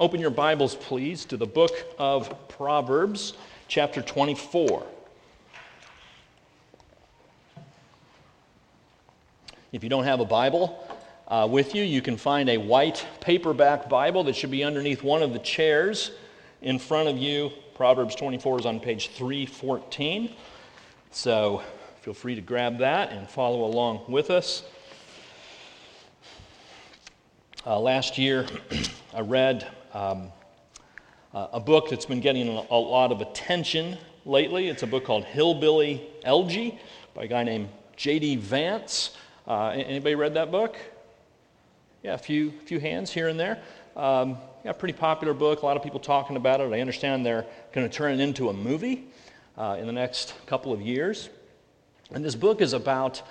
open your Bibles, please, to the book of Proverbs, chapter 24. If you don't have a Bible uh, with you, you can find a white paperback Bible that should be underneath one of the chairs in front of you. Proverbs 24 is on page 314. So feel free to grab that and follow along with us. Uh, last year, I read um, uh, a book that's been getting a, lot of attention lately. It's a book called Hillbilly Elegy by a guy named J.D. Vance. Uh, anybody read that book? Yeah, a few, few hands here and there. Um, yeah, pretty popular book. A lot of people talking about it. I understand they're going to turn it into a movie uh, in the next couple of years. And this book is about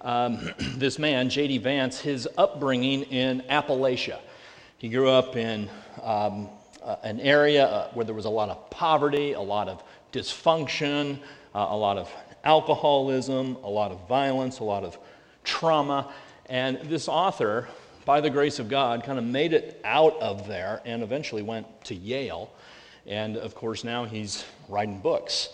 um, this man, J.D. Vance, his upbringing in Appalachia. He grew up in um, uh, an area uh, where there was a lot of poverty, a lot of dysfunction, uh, a lot of alcoholism, a lot of violence, a lot of trauma. And this author, by the grace of God, kind of made it out of there and eventually went to Yale. And of course, now he's writing books.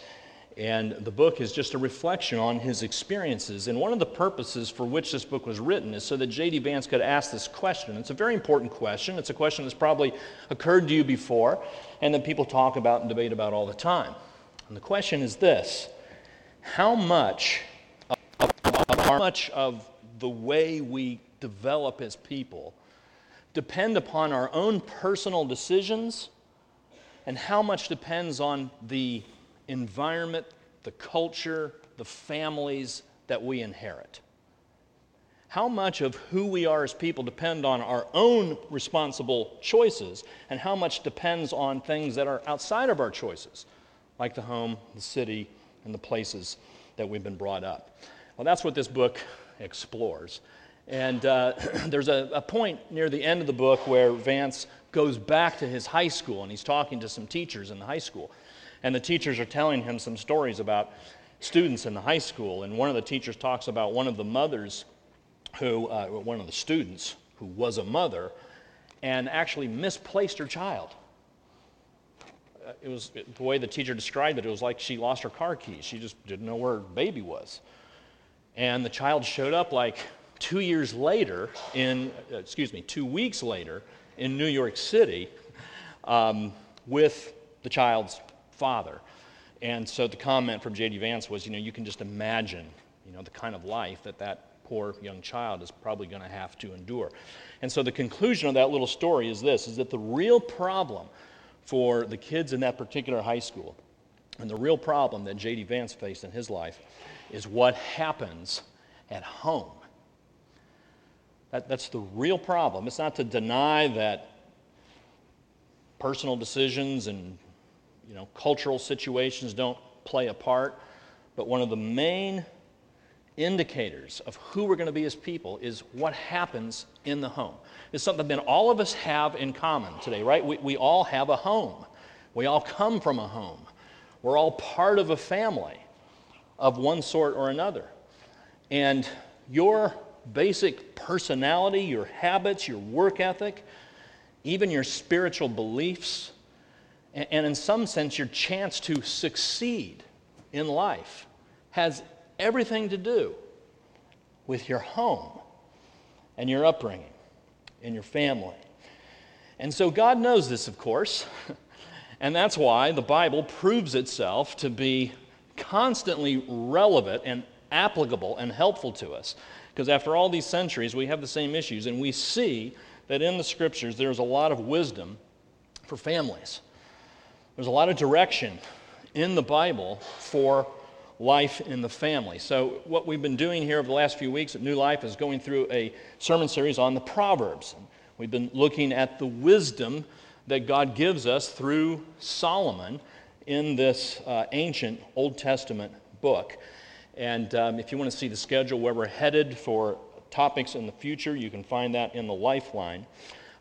And the book is just a reflection on his experiences. And one of the purposes for which this book was written is so that J.D. Vance could ask this question. It's a very important question. It's a question that's probably occurred to you before and that people talk about and debate about all the time. And the question is this How much of, how much of the way we develop as people depend upon our own personal decisions and how much depends on the environment, the culture, the families that we inherit. How much of who we are as people depend on our own responsible choices, and how much depends on things that are outside of our choices, like the home, the city, and the places that we've been brought up? Well, that's what this book explores. And uh, there's a, a point near the end of the book where Vance goes back to his high school and he's talking to some teachers in the high school. And the teachers are telling him some stories about students in the high school. And one of the teachers talks about one of the mothers who, uh, one of the students who was a mother and actually misplaced her child. Uh, it was the way the teacher described it, it was like she lost her car keys. She just didn't know where her baby was. And the child showed up like two years later, in, uh, excuse me, two weeks later in New York City um, with the child's father. And so the comment from J.D. Vance was, you know, you can just imagine, you know, the kind of life that that poor young child is probably going to have to endure. And so the conclusion of that little story is this, is that the real problem for the kids in that particular high school and the real problem that J.D. Vance faced in his life is what happens at home. That, that's the real problem. It's not to deny that personal decisions and you know, cultural situations don't play a part, but one of the main indicators of who we're going to be as people is what happens in the home. It's something that all of us have in common today, right? We, we all have a home. We all come from a home. We're all part of a family of one sort or another. And your basic personality, your habits, your work ethic, even your spiritual beliefs, and in some sense, your chance to succeed in life has everything to do with your home and your upbringing and your family. And so God knows this, of course, and that's why the Bible proves itself to be constantly relevant and applicable and helpful to us. Because after all these centuries, we have the same issues, and we see that in the scriptures there's a lot of wisdom for families. There's a lot of direction in the Bible for life in the family. So, what we've been doing here over the last few weeks at New Life is going through a sermon series on the Proverbs. We've been looking at the wisdom that God gives us through Solomon in this uh, ancient Old Testament book. And um, if you want to see the schedule where we're headed for topics in the future, you can find that in the Lifeline.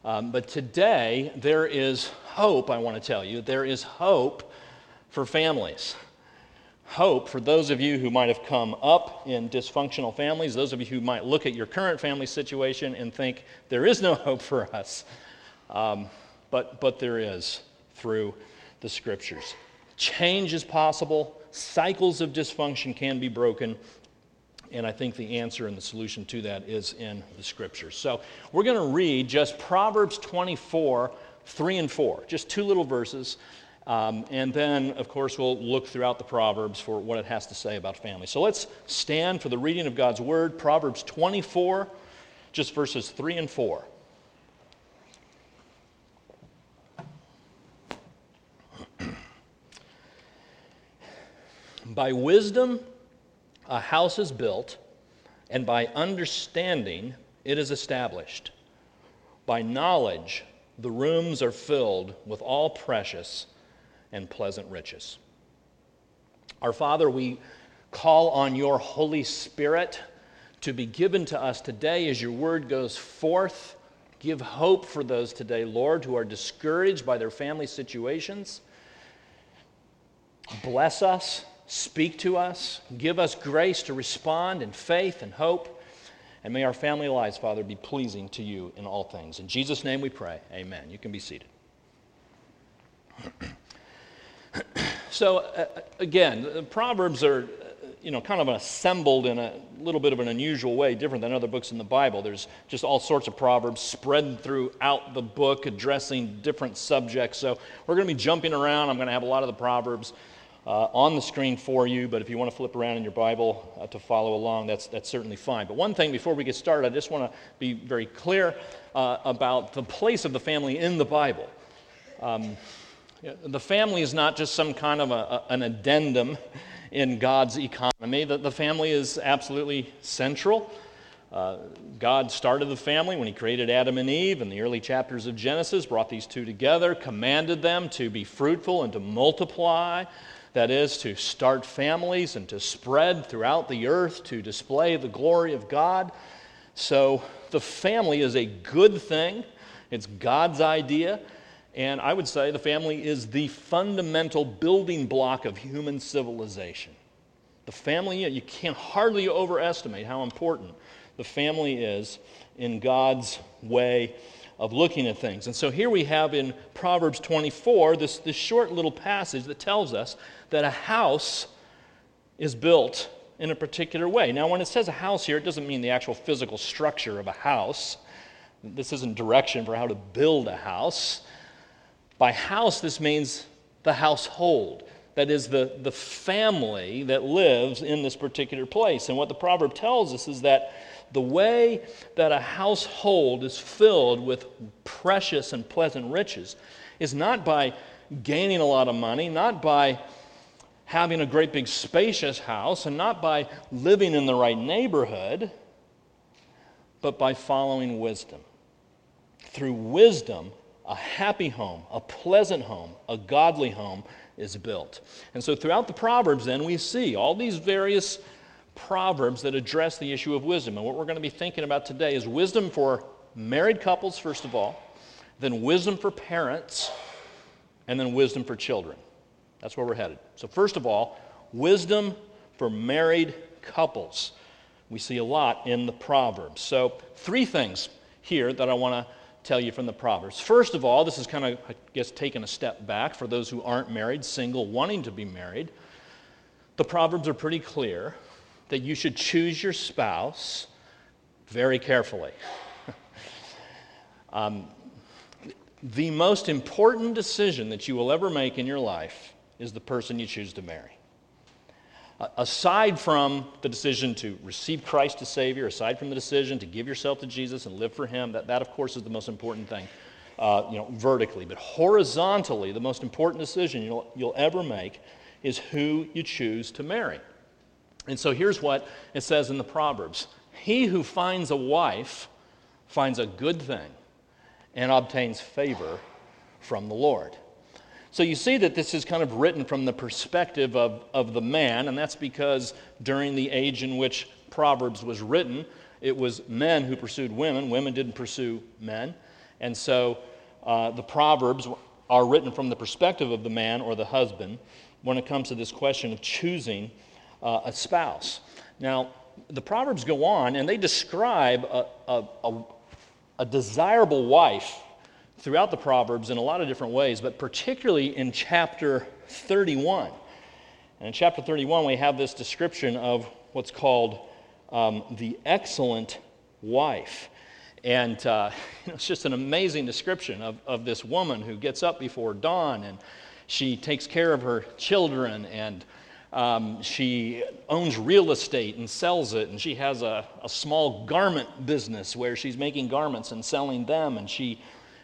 Um, but today, there is hope, I want to tell you. There is hope for families. Hope for those of you who might have come up in dysfunctional families, those of you who might look at your current family situation and think, there is no hope for us. Um, but, but there is through the scriptures. Change is possible, cycles of dysfunction can be broken, and I think the answer and the solution to that is in the scriptures. So we're going to read just Proverbs 24, 3 and 4, just two little verses. Um, and then, of course, we'll look throughout the Proverbs for what it has to say about family. So let's stand for the reading of God's Word, Proverbs 24, just verses 3 and 4. By wisdom, a house is built, and by understanding, it is established. By knowledge, the rooms are filled with all precious and pleasant riches. Our Father, we call on your Holy Spirit to be given to us today as your word goes forth. Give hope for those today, Lord, who are discouraged by their family situations. Bless us, speak to us, give us grace to respond in faith and hope. And may our family lives, Father, be pleasing to you in all things. In Jesus' name we pray. Amen. You can be seated. so, uh, again, Proverbs are, you know, kind of assembled in a little bit of an unusual way, different than other books in the Bible. There's just all sorts of Proverbs spread throughout the book addressing different subjects. So, we're going to be jumping around. I'm going to have a lot of the Proverbs uh, on the screen for you, but if you want to flip around in your Bible uh, to follow along, that's, that's certainly fine. But one thing before we get started, I just want to be very clear uh, about the place of the family in the Bible. Um, the family is not just some kind of a, a, an addendum in God's economy, the, the family is absolutely central. Uh, God started the family when He created Adam and Eve in the early chapters of Genesis, brought these two together, commanded them to be fruitful and to multiply, that is, to start families and to spread throughout the earth to display the glory of God. So the family is a good thing, it's God's idea. And I would say the family is the fundamental building block of human civilization. The family, you can't hardly overestimate how important the family is in God's way of looking at things. And so here we have in Proverbs 24 this, this short little passage that tells us that a house is built in a particular way. Now, when it says a house here, it doesn't mean the actual physical structure of a house. This isn't direction for how to build a house. By house, this means the household. That is, the, the family that lives in this particular place. And what the proverb tells us is that the way that a household is filled with precious and pleasant riches is not by gaining a lot of money, not by having a great big spacious house, and not by living in the right neighborhood, but by following wisdom. Through wisdom, a happy home, a pleasant home, a godly home is built. And so throughout the Proverbs, then, we see all these various proverbs that address the issue of wisdom. And what we're going to be thinking about today is wisdom for married couples, first of all, then wisdom for parents, and then wisdom for children. That's where we're headed. So, first of all, wisdom for married couples. We see a lot in the Proverbs. So, three things here that I want to tell you from the Proverbs. First of all, this is kind of, I guess, taking a step back for those who aren't married, single, wanting to be married. The Proverbs are pretty clear that you should choose your spouse very carefully. um, the most important decision that you will ever make in your life is the person you choose to marry. Aside from the decision to receive Christ as Savior, aside from the decision to give yourself to Jesus and live for Him, that, that of course is the most important thing, uh, you know, vertically. But horizontally, the most important decision you'll, you'll ever make is who you choose to marry. And so here's what it says in the Proverbs He who finds a wife finds a good thing and obtains favor from the Lord. So you see that this is kind of written from the perspective of, of the man, and that's because during the age in which Proverbs was written, it was men who pursued women. Women didn't pursue men. And so uh, the Proverbs are written from the perspective of the man or the husband when it comes to this question of choosing uh, a spouse. Now, the Proverbs go on and they describe a, a, a, a desirable wife throughout the Proverbs in a lot of different ways, but particularly in chapter 31. And in chapter 31, we have this description of what's called um, the excellent wife. And uh, it's just an amazing description of, of this woman who gets up before dawn and she takes care of her children and um, she owns real estate and sells it. And she has a, a small garment business where she's making garments and selling them. And she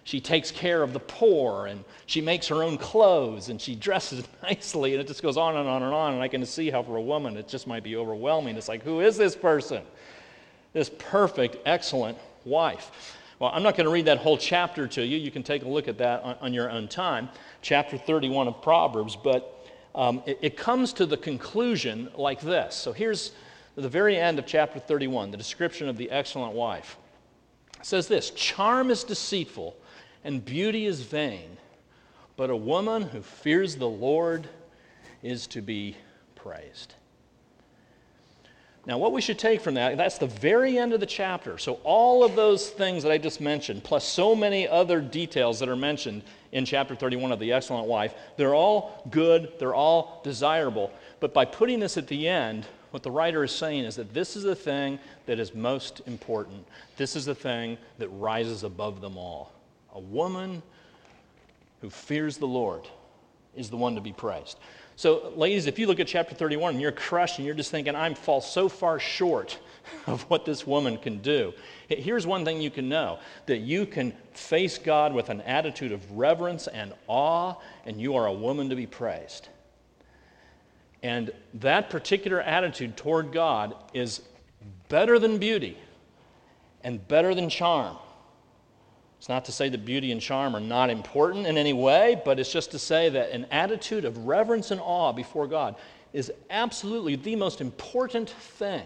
she takes care of the poor and she makes her own clothes and she dresses nicely and it just goes on and on and on and i can see how for a woman it just might be overwhelming. It's like who is this person? This perfect excellent wife. Well i'm not going to read that whole chapter to you. You can take a look at that on, on your own time. Chapter 31 of proverbs but um, it, it comes to the conclusion like this. So here's the very end of chapter 31 the description of the excellent wife. It says this charm is deceitful and beauty is vain, but a woman who fears the Lord is to be praised. Now, what we should take from that, that's the very end of the chapter. So, all of those things that I just mentioned, plus so many other details that are mentioned in chapter 31 of The Excellent Wife, they're all good, they're all desirable. But by putting this at the end, what the writer is saying is that this is the thing that is most important. This is the thing that rises above them all. A woman who fears the Lord is the one to be praised. So, ladies, if you look at chapter 31 and you're crushed and you're just thinking, I'm fall so far short of what this woman can do, here's one thing you can know that you can face God with an attitude of reverence and awe, and you are a woman to be praised. And that particular attitude toward God is better than beauty and better than charm it's not to say that beauty and charm are not important in any way, but it's just to say that an attitude of reverence and awe before God is absolutely the most important thing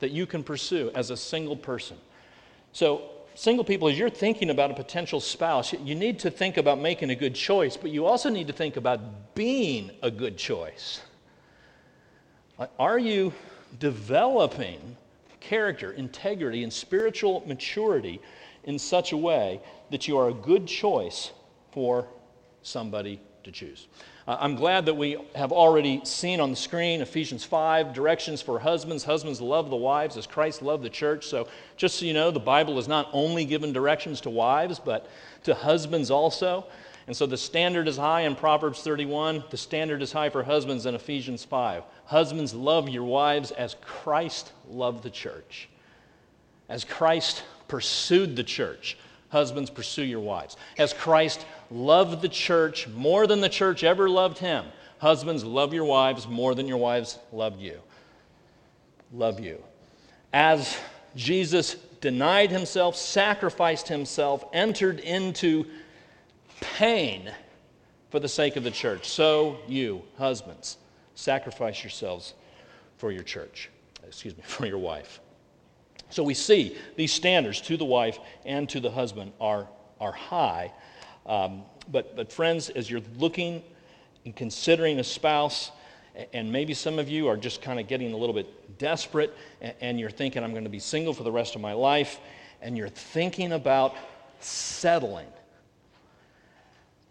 that you can pursue as a single person. So, single people, as you're thinking about a potential spouse, you need to think about making a good choice, but you also need to think about being a good choice. Are you developing character, integrity, and spiritual maturity? In such a way that you are a good choice for somebody to choose. Uh, I'm glad that we have already seen on the screen Ephesians 5 directions for husbands. Husbands love the wives as Christ loved the church. So, just so you know, the Bible is not only given directions to wives, but to husbands also. And so the standard is high in Proverbs 31. The standard is high for husbands in Ephesians 5. Husbands, love your wives as Christ loved the church. As Christ pursued the church. Husbands, pursue your wives. As Christ loved the church more than the church ever loved him, husbands, love your wives more than your wives loved you. Love you. As Jesus denied himself, sacrificed himself, entered into pain for the sake of the church, so you, husbands, sacrifice yourselves for your church. Excuse me, for your wife. So we see these standards to the wife and to the husband are, are high. Um, but, but, friends, as you're looking and considering a spouse, and maybe some of you are just kind of getting a little bit desperate, and, and you're thinking, I'm going to be single for the rest of my life, and you're thinking about settling,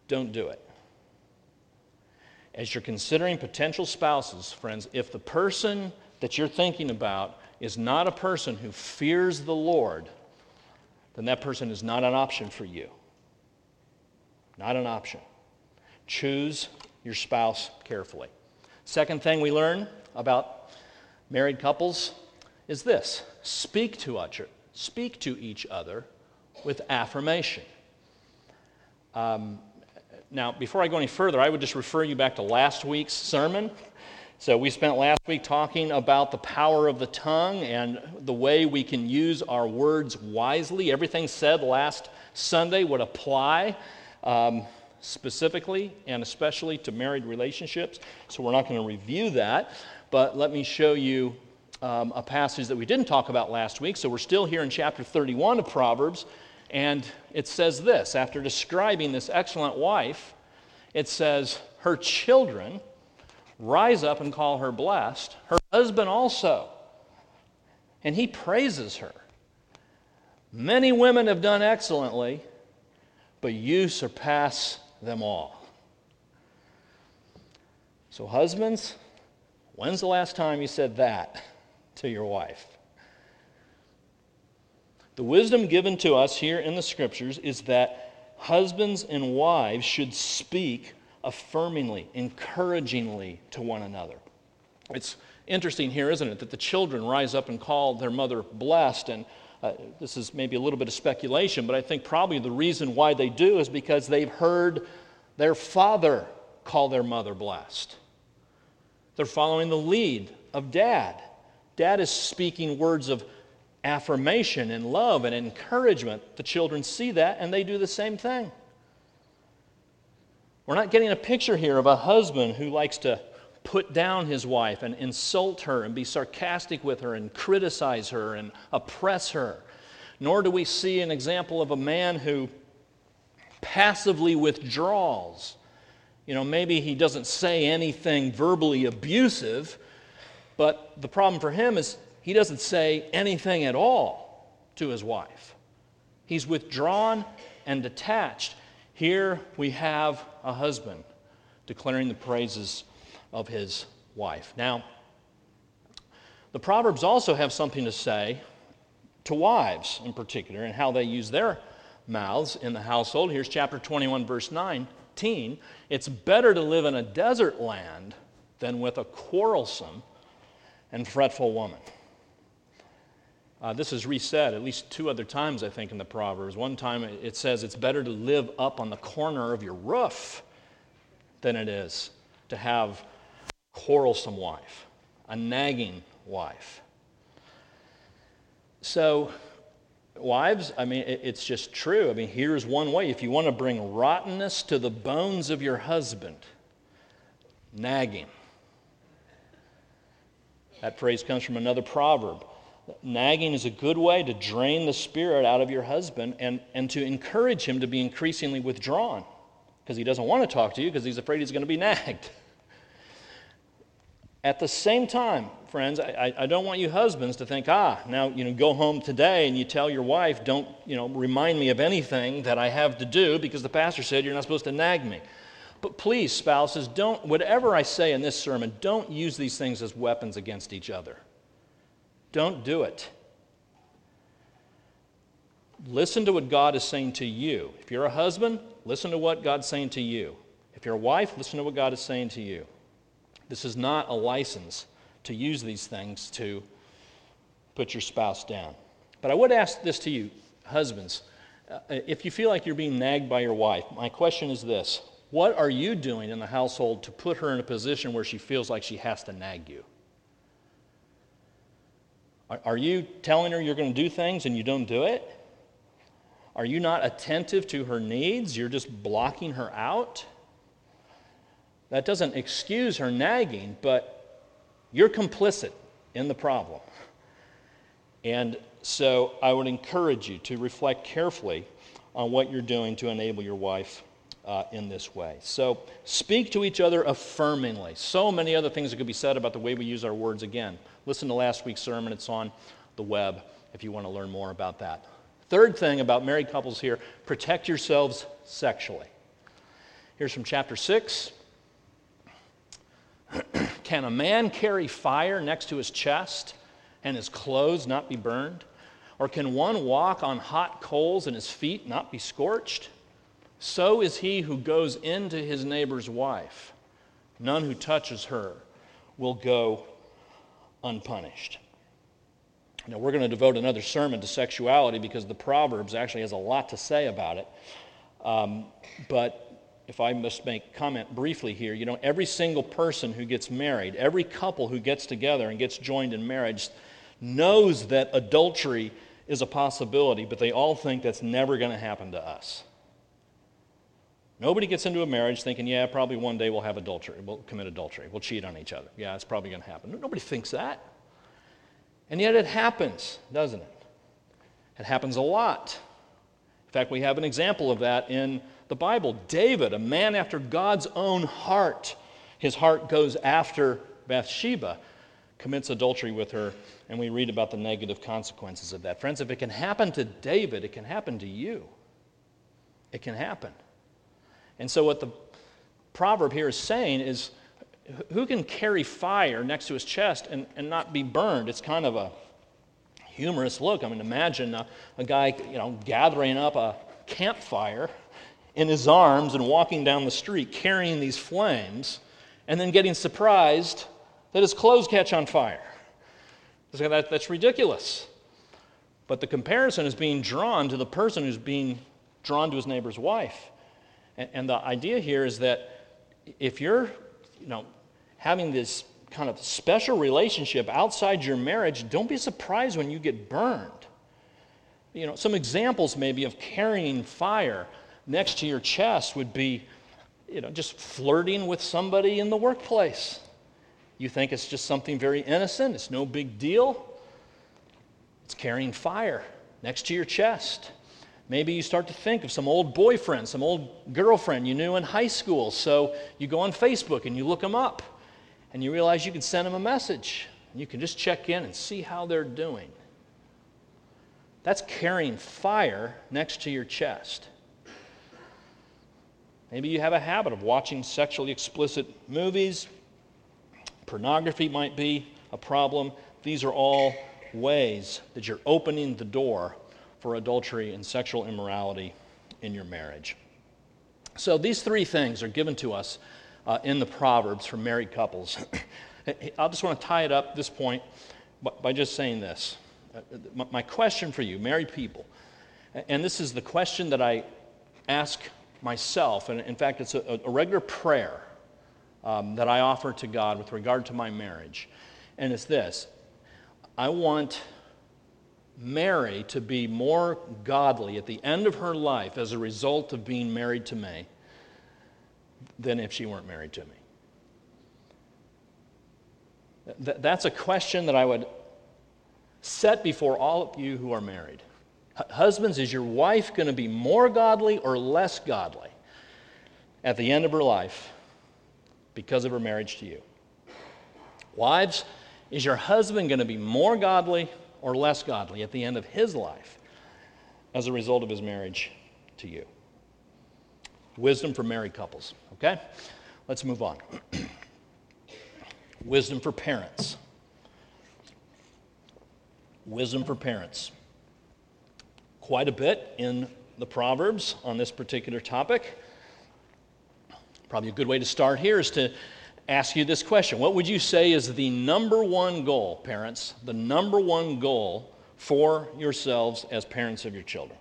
don't do it. As you're considering potential spouses, friends, if the person that you're thinking about is not a person who fears the Lord, then that person is not an option for you. Not an option. Choose your spouse carefully. Second thing we learn about married couples is this speak to, each, speak to each other with affirmation. Um, now, before I go any further, I would just refer you back to last week's sermon. So, we spent last week talking about the power of the tongue and the way we can use our words wisely. Everything said last Sunday would apply um, specifically and especially to married relationships. So, we're not going to review that, but let me show you um, a passage that we didn't talk about last week. So, we're still here in chapter 31 of Proverbs, and it says this after describing this excellent wife, it says, Her children rise up and call her blessed, her husband also. And he praises her. Many women have done excellently, but you surpass them all. So, husbands, when's the last time you said that to your wife? The wisdom given to us here in the scriptures is that husbands and wives should speak affirmingly, encouragingly to one another. It's interesting here, isn't it, that the children rise up and call their mother blessed. And uh, this is maybe a little bit of speculation, but I think probably the reason why they do is because they've heard their father call their mother blessed. They're following the lead of dad. Dad is speaking words of affirmation and love and encouragement. The children see that and they do the same thing. We're not getting a picture here of a husband who likes to put down his wife and insult her and be sarcastic with her and criticize her and oppress her. Nor do we see an example of a man who passively withdraws. You know, maybe he doesn't say anything verbally abusive, but the problem for him is he doesn't say anything at all to his wife. He's withdrawn and detached. Here we have a husband declaring the praises of his wife. Now, the Proverbs also have something to say to wives in particular and how they use their mouths in the household. Here's chapter 21, verse 19. It's better to live in a desert land than with a quarrelsome and fretful woman. Uh, this is reset at least two other times, I think, in the Proverbs. One time it says it's better to live up on the corner of your roof than it is to have a quarrelsome wife, a nagging wife. So, wives, I mean, it's just true. I mean, here's one way. If you want to bring rottenness to the bones of your husband, nagging. That phrase comes from another proverb. Nagging is a good way to drain the spirit out of your husband and, and to encourage him to be increasingly withdrawn because he doesn't want to talk to you because he's afraid he's going to be nagged. At the same time, friends, I, I, don't want you husbands to think, ah, now, you know, go home today and you tell your wife, don't, you know, remind me of anything that I have to do because the pastor said you're not supposed to nag me. But please, spouses, don't, whatever I say in this sermon, don't use these things as weapons against each other. Don't do it. Listen to what God is saying to you. If you're a husband, listen to what God's saying to you. If you're a wife, listen to what God is saying to you. This is not a license to use these things to put your spouse down. But I would ask this to you, husbands. Uh, if you feel like you're being nagged by your wife, my question is this What are you doing in the household to put her in a position where she feels like she has to nag you? Are you telling her you're going to do things and you don't do it? Are you not attentive to her needs? You're just blocking her out? That doesn't excuse her nagging, but you're complicit in the problem. And so I would encourage you to reflect carefully on what you're doing to enable your wife uh, in this way. So speak to each other affirmingly. So many other things that could be said about the way we use our words again. Listen to last week's sermon, it's on the web if you want to learn more about that. Third thing about married couples here protect yourselves sexually. Here's from chapter 6. Can a man carry fire next to his chest and his clothes not be burned? Or can one walk on hot coals and his feet not be scorched? So is he who goes into his neighbor's wife. None who touches her will go unpunished. Now, we're going to devote another sermon to sexuality because the Proverbs actually has a lot to say about it. Um, but if I must make comment briefly here, you know, every single person who gets married, every couple who gets together and gets joined in marriage knows that adultery is a possibility, but they all think that's never going to happen to us. Nobody gets into a marriage thinking, yeah, probably one day we'll have adultery, we'll commit adultery, we'll cheat on each other. Yeah, it's probably going to happen. Nobody thinks that. And yet it happens, doesn't it? It happens a lot. In fact, we have an example of that in the Bible. David, a man after God's own heart, his heart goes after Bathsheba, commits adultery with her, and we read about the negative consequences of that. Friends, if it can happen to David, it can happen to you. It can happen. And so, what the proverb here is saying is who can carry fire next to his chest and, and not be burned? It's kind of a humorous look. I mean, imagine a, a guy, you know, gathering up a campfire in his arms and walking down the street carrying these flames and then getting surprised that his clothes catch on fire. That, that's ridiculous. But the comparison is being drawn to the person who's being drawn to his neighbor's wife. And, and the idea here is that if you're, you know, having this kind of special relationship outside your marriage, don't be surprised when you get burned. You know, some examples maybe of carrying fire next to your chest would be, you know, just flirting with somebody in the workplace. You think it's just something very innocent, it's no big deal. It's carrying fire next to your chest. Maybe you start to think of some old boyfriend, some old girlfriend you knew in high school. So you go on Facebook and you look them up and you realize you can send them a message. You can just check in and see how they're doing. That's carrying fire next to your chest. Maybe you have a habit of watching sexually explicit movies. Pornography might be a problem. These are all ways that you're opening the door for adultery and sexual immorality in your marriage. So, these three things are given to us uh, in the Proverbs for married couples. I just want to tie it up this point by just saying this. Uh, my question for you, married people, and this is the question that I ask myself, and in fact, it's a, a regular prayer um, that I offer to God with regard to my marriage, and it's this I want Mary to be more godly at the end of her life as a result of being married to me than if she weren't married to me? Th- that's a question that I would set before all of you who are married. Husbands, is your wife going to be more godly or less godly at the end of her life because of her marriage to you? Wives, is your husband going to be more godly or less godly at the end of his life as a result of his marriage to you? Wisdom for married couples, okay? Let's move on. Wisdom for parents. Wisdom for parents. Quite a bit in the Proverbs on this particular topic. Probably a good way to start here is to ask you this question What would you say is the number one goal, parents? The number one goal for yourselves as parents of your children?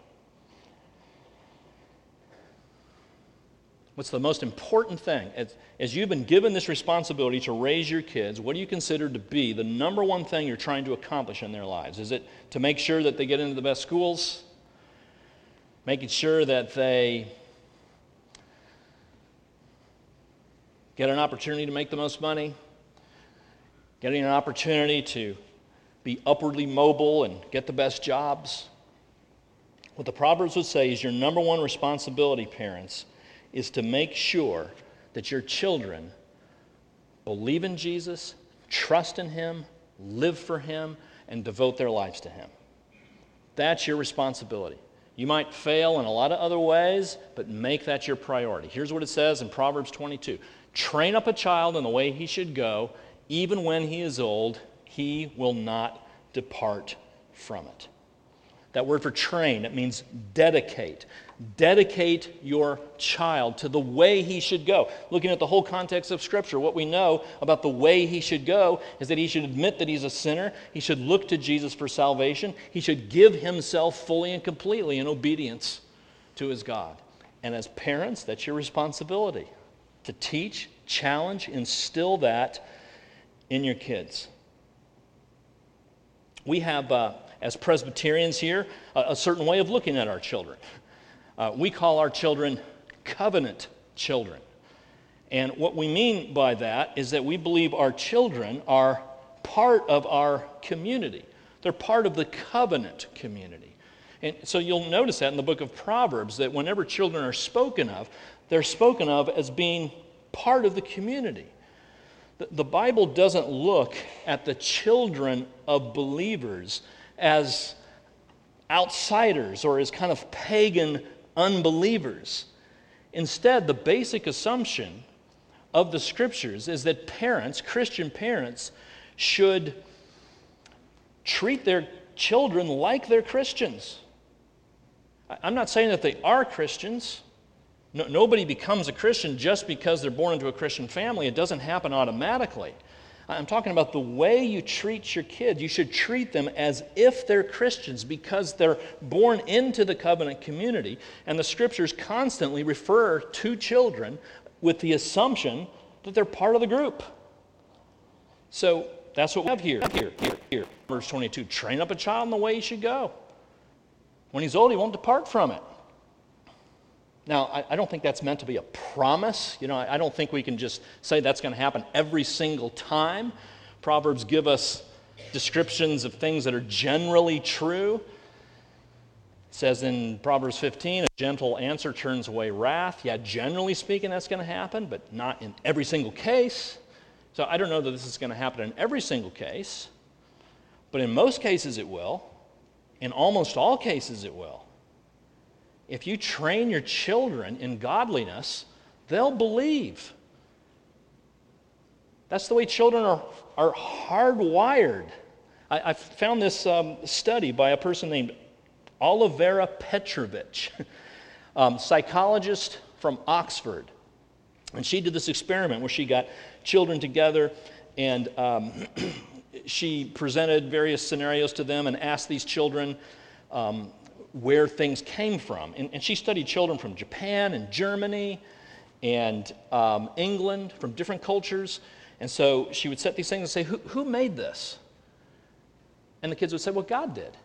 What's the most important thing? As, as, you've been given this responsibility to raise your kids, what do you consider to be the number one thing you're trying to accomplish in their lives? Is it to make sure that they get into the best schools? Making sure that they get an opportunity to make the most money? Getting an opportunity to be upwardly mobile and get the best jobs? What the Proverbs would say is your number one responsibility, parents, is to make sure that your children believe in Jesus, trust in Him, live for Him, and devote their lives to Him. That's your responsibility. You might fail in a lot of other ways, but make that your priority. Here's what it says in Proverbs 22 Train up a child in the way he should go, even when he is old, he will not depart from it. That word for train, it means dedicate. Dedicate your child to the way he should go. Looking at the whole context of Scripture, what we know about the way he should go is that he should admit that he's a sinner. He should look to Jesus for salvation. He should give himself fully and completely in obedience to his God. And as parents, that's your responsibility to teach, challenge, instill that in your kids. We have, uh, as Presbyterians here, a, a certain way of looking at our children. Uh, we call our children covenant children. And what we mean by that is that we believe our children are part of our community. They're part of the covenant community. And so you'll notice that in the book of Proverbs that whenever children are spoken of, they're spoken of as being part of the community. The, Bible doesn't look at the children of believers as outsiders or as kind of pagan unbelievers. Instead, the basic assumption of the scriptures is that parents, Christian parents, should treat their children like they're Christians. I'm not saying that they are Christians. No, nobody becomes a Christian just because they're born into a Christian family. It doesn't happen automatically. I'm talking about the way you treat your kids. You should treat them as if they're Christians because they're born into the covenant community. And the scriptures constantly refer to children with the assumption that they're part of the group. So that's what we have here. Here, here, here. Verse 22 train up a child in the way he should go. When he's old, he won't depart from it. Now, I, I, don't think that's meant to be a promise. You know, I, I don't think we can just say that's going to happen every single time. Proverbs give us descriptions of things that are generally true. It says in Proverbs 15, a gentle answer turns away wrath. Yeah, generally speaking, that's going to happen, but not in every single case. So I don't know that this is going to happen in every single case, but in most cases it will. In almost all cases it will if you train your children in godliness, they'll believe. That's the way children are, are hardwired. I, I found this um, study by a person named Olivera Petrovich, um, psychologist from Oxford. And she did this experiment where she got children together and um, she presented various scenarios to them and asked these children um, where things came from. And, and she studied children from Japan and Germany and um, England, from different cultures. And so she would set these things and say, who, who made this? And the kids would say, Well, God did.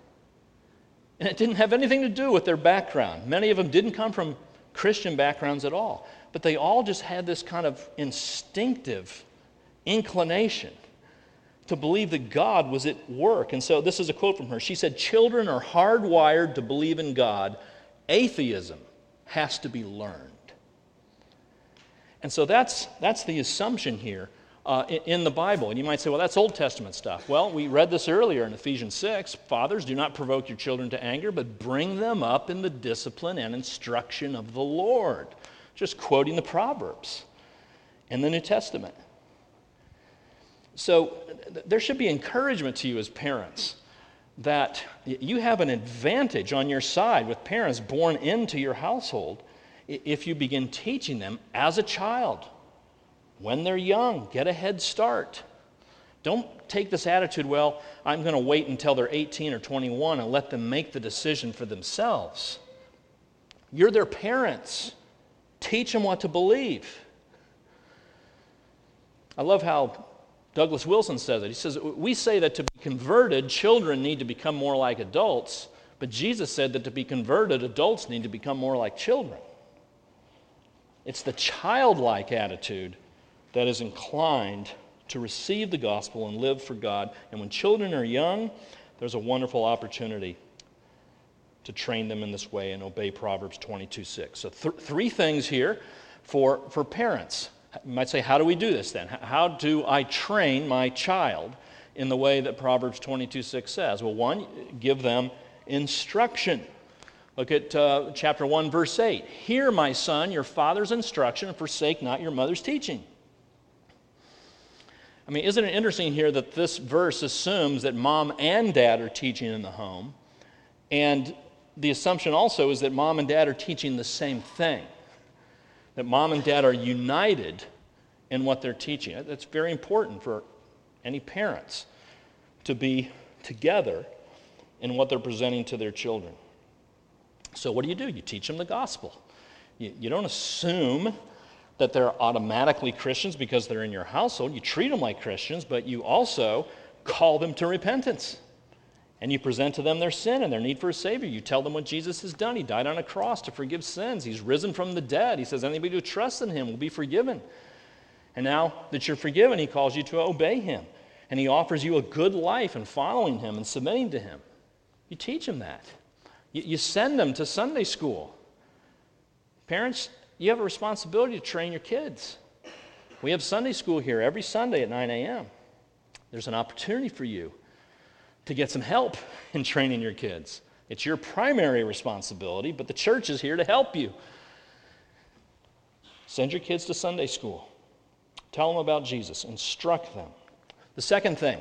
And it didn't have anything to do with their background. Many of them didn't come from Christian backgrounds at all. But they all just had this kind of instinctive inclination to believe that God was at work. And so this is a quote from her. She said, Children are hardwired to believe in God. Atheism has to be learned. And so that's, that's the assumption here uh, in, in the Bible. And you might say, well, that's Old Testament stuff. Well, we read this earlier in Ephesians 6. Fathers, do not provoke your children to anger, but bring them up in the discipline and instruction of the Lord. Just quoting the Proverbs in the New Testament. So there should be encouragement to you as parents that you have an advantage on your side with parents born into your household if you begin teaching them as a child when they're young. Get a head start. Don't take this attitude, well, I'm going to wait until they're 18 or 21 and let them make the decision for themselves. You're their parents. Teach them what to believe. I love how Douglas Wilson says it. He says, We say that to be converted, children need to become more like adults, but Jesus said that to be converted, adults need to become more like children. It's the childlike attitude that is inclined to receive the gospel and live for God. And when children are young, there's a wonderful opportunity to train them in this way and obey Proverbs 22 6. So, th- three things here for, for parents. You might say, how do we do this then? How do I train my child in the way that Proverbs 22 6 says? Well, one, give them instruction. Look at uh, chapter 1, verse 8. Hear, my son, your father's instruction, and forsake not your mother's teaching. I mean, isn't it interesting here that this verse assumes that mom and dad are teaching in the home? And the assumption also is that mom and dad are teaching the same thing that mom and dad are united in what they're teaching. That's very important for any parents to be together in what they're presenting to their children. So, what do you do? You teach them the gospel. You, you don't assume that they're automatically Christians because they're in your household. You treat them like Christians, but you also call them to repentance and you present to them their sin and their need for a Savior. You tell them what Jesus has done. He died on a cross to forgive sins, He's risen from the dead. He says, Anybody who trusts in Him will be forgiven. And now that you're forgiven, He calls you to obey Him. And He offers you a good life in following Him and submitting to Him. You teach them that. You, you send them to Sunday school. Parents, you have a responsibility to train your kids. We have Sunday school here every Sunday at 9 a.m. There's an opportunity for you to get some help in training your kids. It's your primary responsibility, but the church is here to help you. Send your kids to Sunday school. Tell them about Jesus. Instruct them. The second thing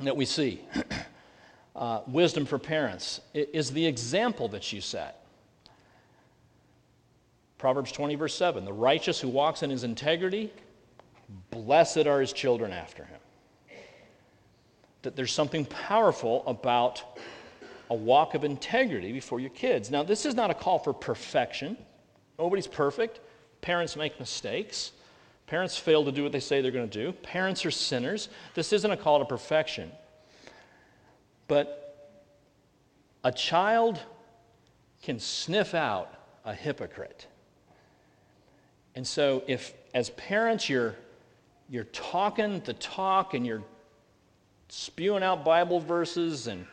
that we see uh, wisdom for parents is the example that you set. Proverbs 20, verse 7 The righteous who walks in his integrity, blessed are his children after him. That there's something powerful about a walk of integrity before your kids. Now, this is not a call for perfection. Nobody's perfect. Parents make mistakes. Parents fail to do what they say they're going to do. Parents are sinners. This isn't a call to perfection. But a child can sniff out a hypocrite. And so, if as parents you're, you're talking the talk and you're spewing out Bible verses and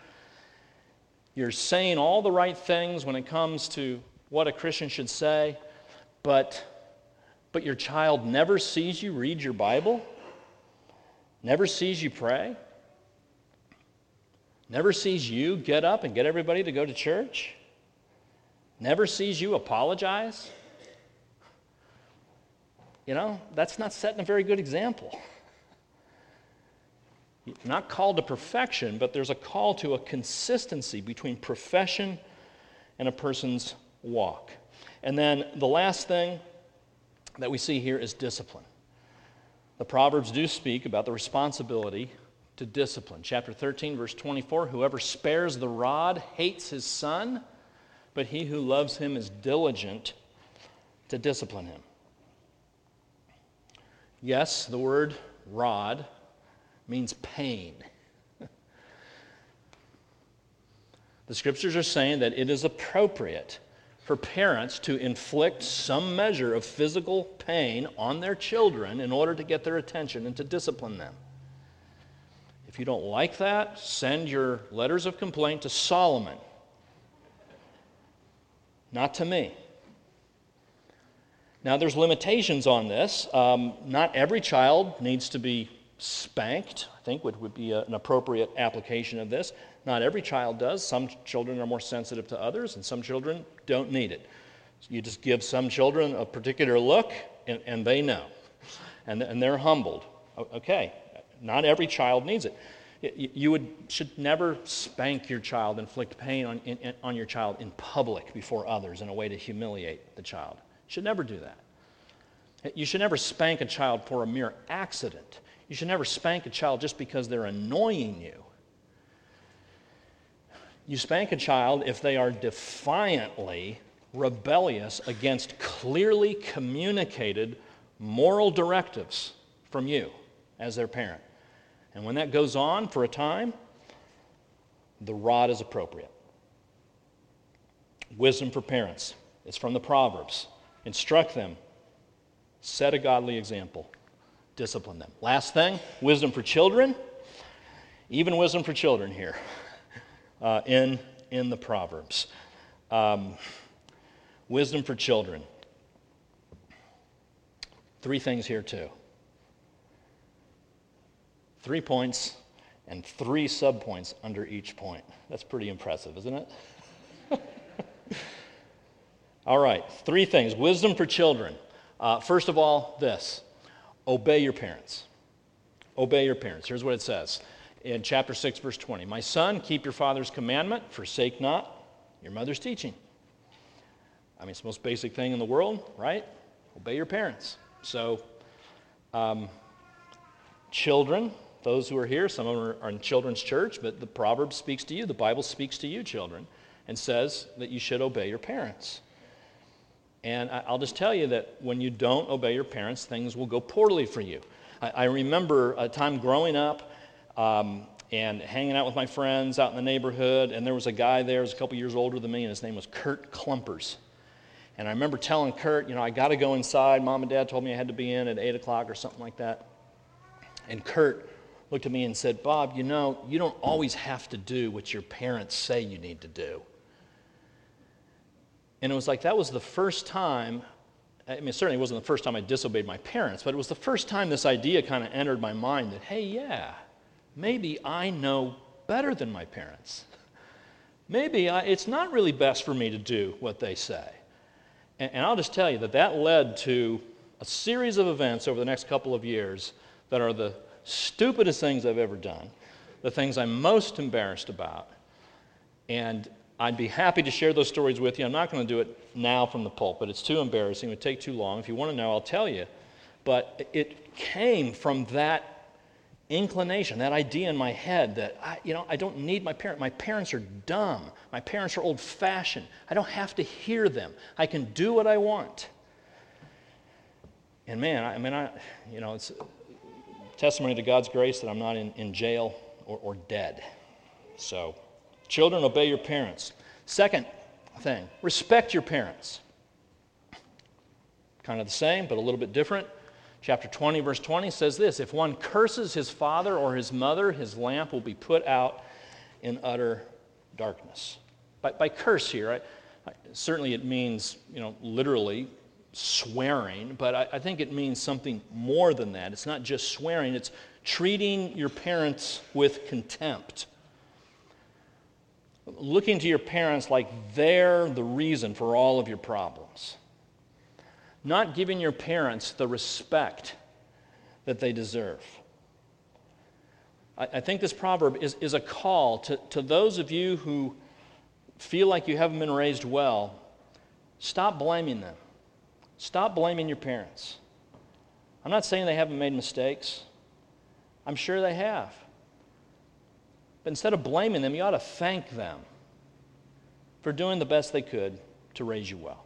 you're saying all the right things when it comes to what a Christian should say, but, but your child never sees you read your Bible, never sees you pray, never sees you get up and get everybody to go to church, never sees you apologize. You know, that's not setting a very good example not called to perfection, but there's a call to a consistency between profession and a person's walk. And then the last thing that we see here is discipline. The Proverbs do speak about the responsibility to discipline. Chapter 13, verse 24 Whoever spares the rod hates his son, but he who loves him is diligent to discipline him. Yes, the word rod means pain. the scriptures are saying that it is appropriate for parents to inflict some measure of physical pain on their children in order to get their attention and to discipline them. If you don't like that, send your letters of complaint to Solomon, not to me. Now, there's limitations on this. Um, not every child needs to be spanked, I think would, would be a, an appropriate application of this. Not every child does. Some children are more sensitive to others, and some children don't need it. So you just give some children a particular look, and, and they know, and, and they're humbled. Okay, not every child needs it. You would, should never spank your child, inflict pain on, in, on your child in public before others in a way to humiliate the child. You should never do that. You should never spank a child for a mere accident. You should never spank a child just because they're annoying you. You spank a child if they are defiantly rebellious against clearly communicated moral directives from you as their parent. And when that goes on for a time, the rod is appropriate. Wisdom for parents. It's from the Proverbs. Instruct them, set a godly example discipline them. Last thing wisdom for children. Even wisdom for children here uh, in, in the Proverbs. Um, wisdom for children. Three things here, too. Three points and three subpoints under each point. That's pretty impressive, isn't it? all right, three things. Wisdom for children. Uh, first of all, this Obey your parents. Obey your parents. Here's what it says in chapter 6, verse 20 My son, keep your father's commandment, forsake not your mother's teaching. I mean, it's the most basic thing in the world, right? Obey your parents. So, um, children, those who are here, some of them are in children's church, but the proverb speaks to you, the Bible speaks to you, children, and says that you should obey your parents. And I'll just tell you that when you don't obey your parents, things will go poorly for you. I, remember a time growing up um, and hanging out with my friends out in the neighborhood, and there was a guy there, who was a couple years older than me, and his name was Kurt Klumpers. And I remember telling Kurt, you know, I got to go inside. Mom and dad told me I had to be in at 8 o'clock or something like that. And Kurt looked at me and said, Bob, you know, you don't always have to do what your parents say you need to do. And it was like that was the first time, I mean, certainly it wasn't the first time I disobeyed my parents, but it was the first time this idea kind of entered my mind that, hey, yeah, maybe I know better than my parents. maybe I, it's not really best for me to do what they say. And, and I'll just tell you that that led to a series of events over the next couple of years that are the stupidest things I've ever done, the things I'm most embarrassed about. And I'd be happy to share those stories with you. I'm not going to do it now from the pulpit, it's too embarrassing, it would take too long. If you want to know, I'll tell you. But it came from that inclination, that idea in my head that, I, you know, I don't need my parents. My parents are dumb. My parents are old fashioned. I don't have to hear them. I can do what I want. And man, I, I mean, I, you know, it's testimony to God's grace that I'm not in, in jail or, or dead. So, children, obey your parents. Second thing, respect your parents. Kind of the same, but a little bit different. Chapter 20, verse 20 says this If one curses his father or his mother, his lamp will be put out in utter darkness. By, by curse here, I, I, certainly it means, you know, literally swearing, but I, I think it means something more than that. It's not just swearing, it's treating your parents with contempt. Looking to your parents like they're the reason for all of your problems not giving your parents the respect that they deserve. I, I think this proverb is, is a call to, to those of you who feel like you haven't been raised well. Stop blaming them. Stop blaming your parents. I'm not saying they haven't made mistakes. I'm sure they have. But instead of blaming them, you ought to thank them for doing the best they could to raise you well.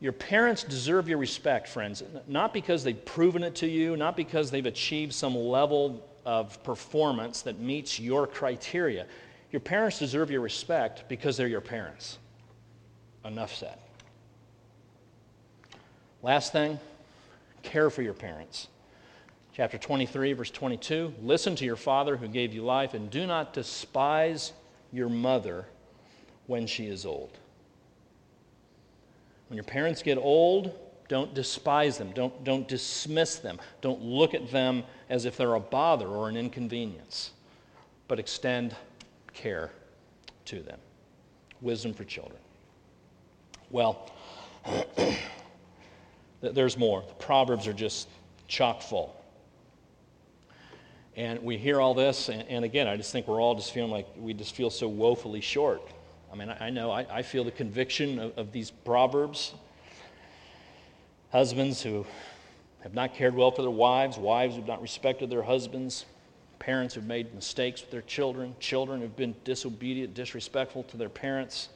Your parents deserve your respect, friends, not because they've proven it to you, not because they've achieved some level of performance that meets your criteria. Your parents deserve your respect because they're your parents. Enough said. Last thing, care for your parents. Chapter 23, verse 22 Listen to your father who gave you life, and do not despise your mother when she is old. When your parents get old, don't despise them. Don't, don't dismiss them. Don't look at them as if they're a bother or an inconvenience, but extend care to them. Wisdom for children. Well, there's more. The Proverbs are just chock full. And we hear all this, and, and, again, I just think we're all just feeling like we just feel so woefully short I mean, I, I know, I, I, feel the conviction of, of these proverbs. Husbands who have not cared well for their wives, wives who have not respected their husbands, parents who've made mistakes with their children, children who've been disobedient, disrespectful to their parents.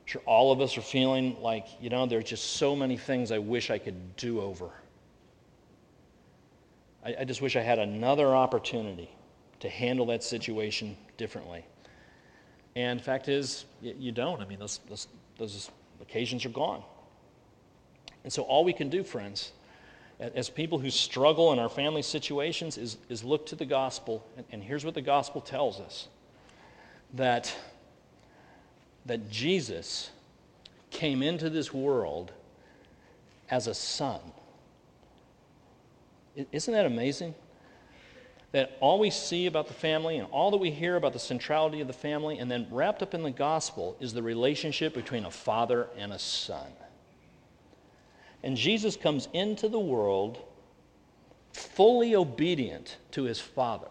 I'm sure all of us are feeling like, you know, there's just so many things I wish I could do over. I, I just wish I had another opportunity to handle that situation differently. And fact is, you don't. I mean, those, those, those occasions are gone. And so, all we can do, friends, as people who struggle in our family situations, is, is look to the gospel. And, and here's what the gospel tells us that, that Jesus came into this world as a son. Isn't that amazing? that all we see about the family and all that we hear about the centrality of the family, and then wrapped up in the gospel, is the relationship between a father and a son. And Jesus comes into the world fully obedient to his father.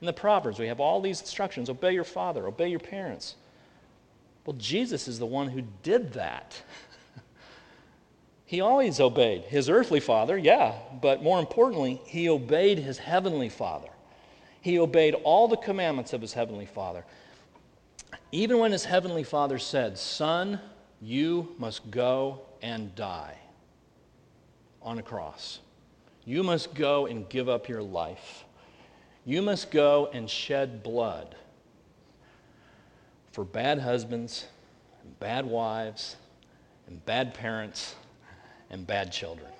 In the Proverbs, we have all these instructions obey your father, obey your parents. Well, Jesus is the one who did that. He always obeyed his earthly father, yeah, but more importantly, he obeyed his heavenly father. He obeyed all the commandments of his heavenly father. Even when his heavenly father said, Son, you must go and die on a cross. You must go and give up your life. You must go and shed blood for bad husbands, and bad wives, and bad parents and bad children.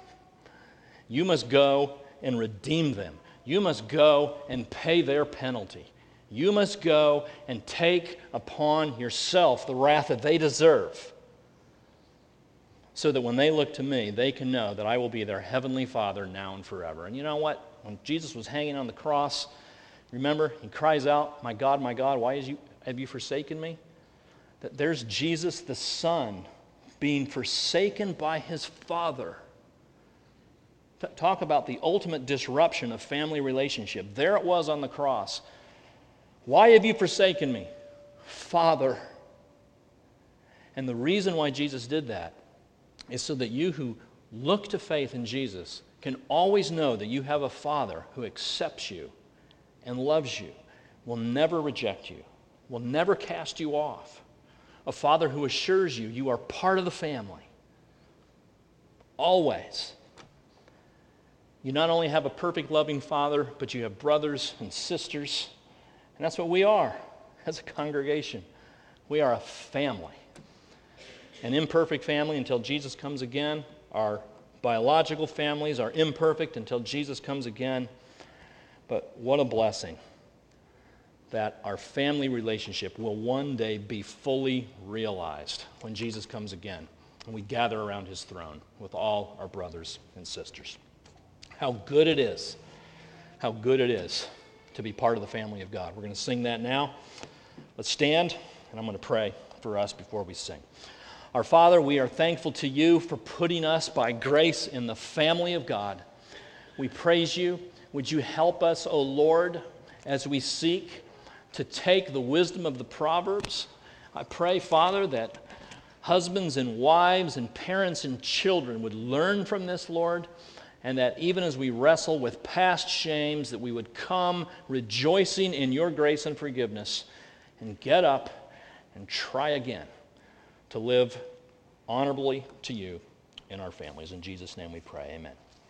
You must go and redeem them. You must go and pay their penalty. You must go and take upon yourself the wrath that they deserve so that when they look to me, they can know that I will be their heavenly Father now and forever. And you know what? When Jesus was hanging on the cross, Remember, he cries out, My God, my God, why you, have you forsaken me? That there's Jesus the Son being forsaken by his Father. Talk about the ultimate disruption of family relationship. There it was on the cross. Why have you forsaken me? Father. And the reason why Jesus did that is so that you who look to faith in Jesus can always know that you have a Father who accepts you and loves you, will never reject you, will never cast you off. A Father who assures you you are part of the family. Always. You not only have a perfect, loving Father, but you have brothers and sisters. And that's what we are as a congregation. We are a family. An imperfect family until Jesus comes again, our biological families are imperfect until Jesus comes again. But what a blessing that our family relationship will one day be fully realized when Jesus comes again and we gather around his throne with all our brothers and sisters. How good it is, how good it is to be part of the family of God. We're going to sing that now. Let's stand, and I'm going to pray for us before we sing. Our Father, we are thankful to you for putting us by grace in the family of God. We praise you. Would you help us, O Lord, as we seek to take the wisdom of the Proverbs? I pray, Father, that husbands and wives and parents and children would learn from this, Lord, and that even as we wrestle with past shames, that we would come rejoicing in your grace and forgiveness and get up and try again to live honorably to you in our families. In Jesus' name we pray. Amen.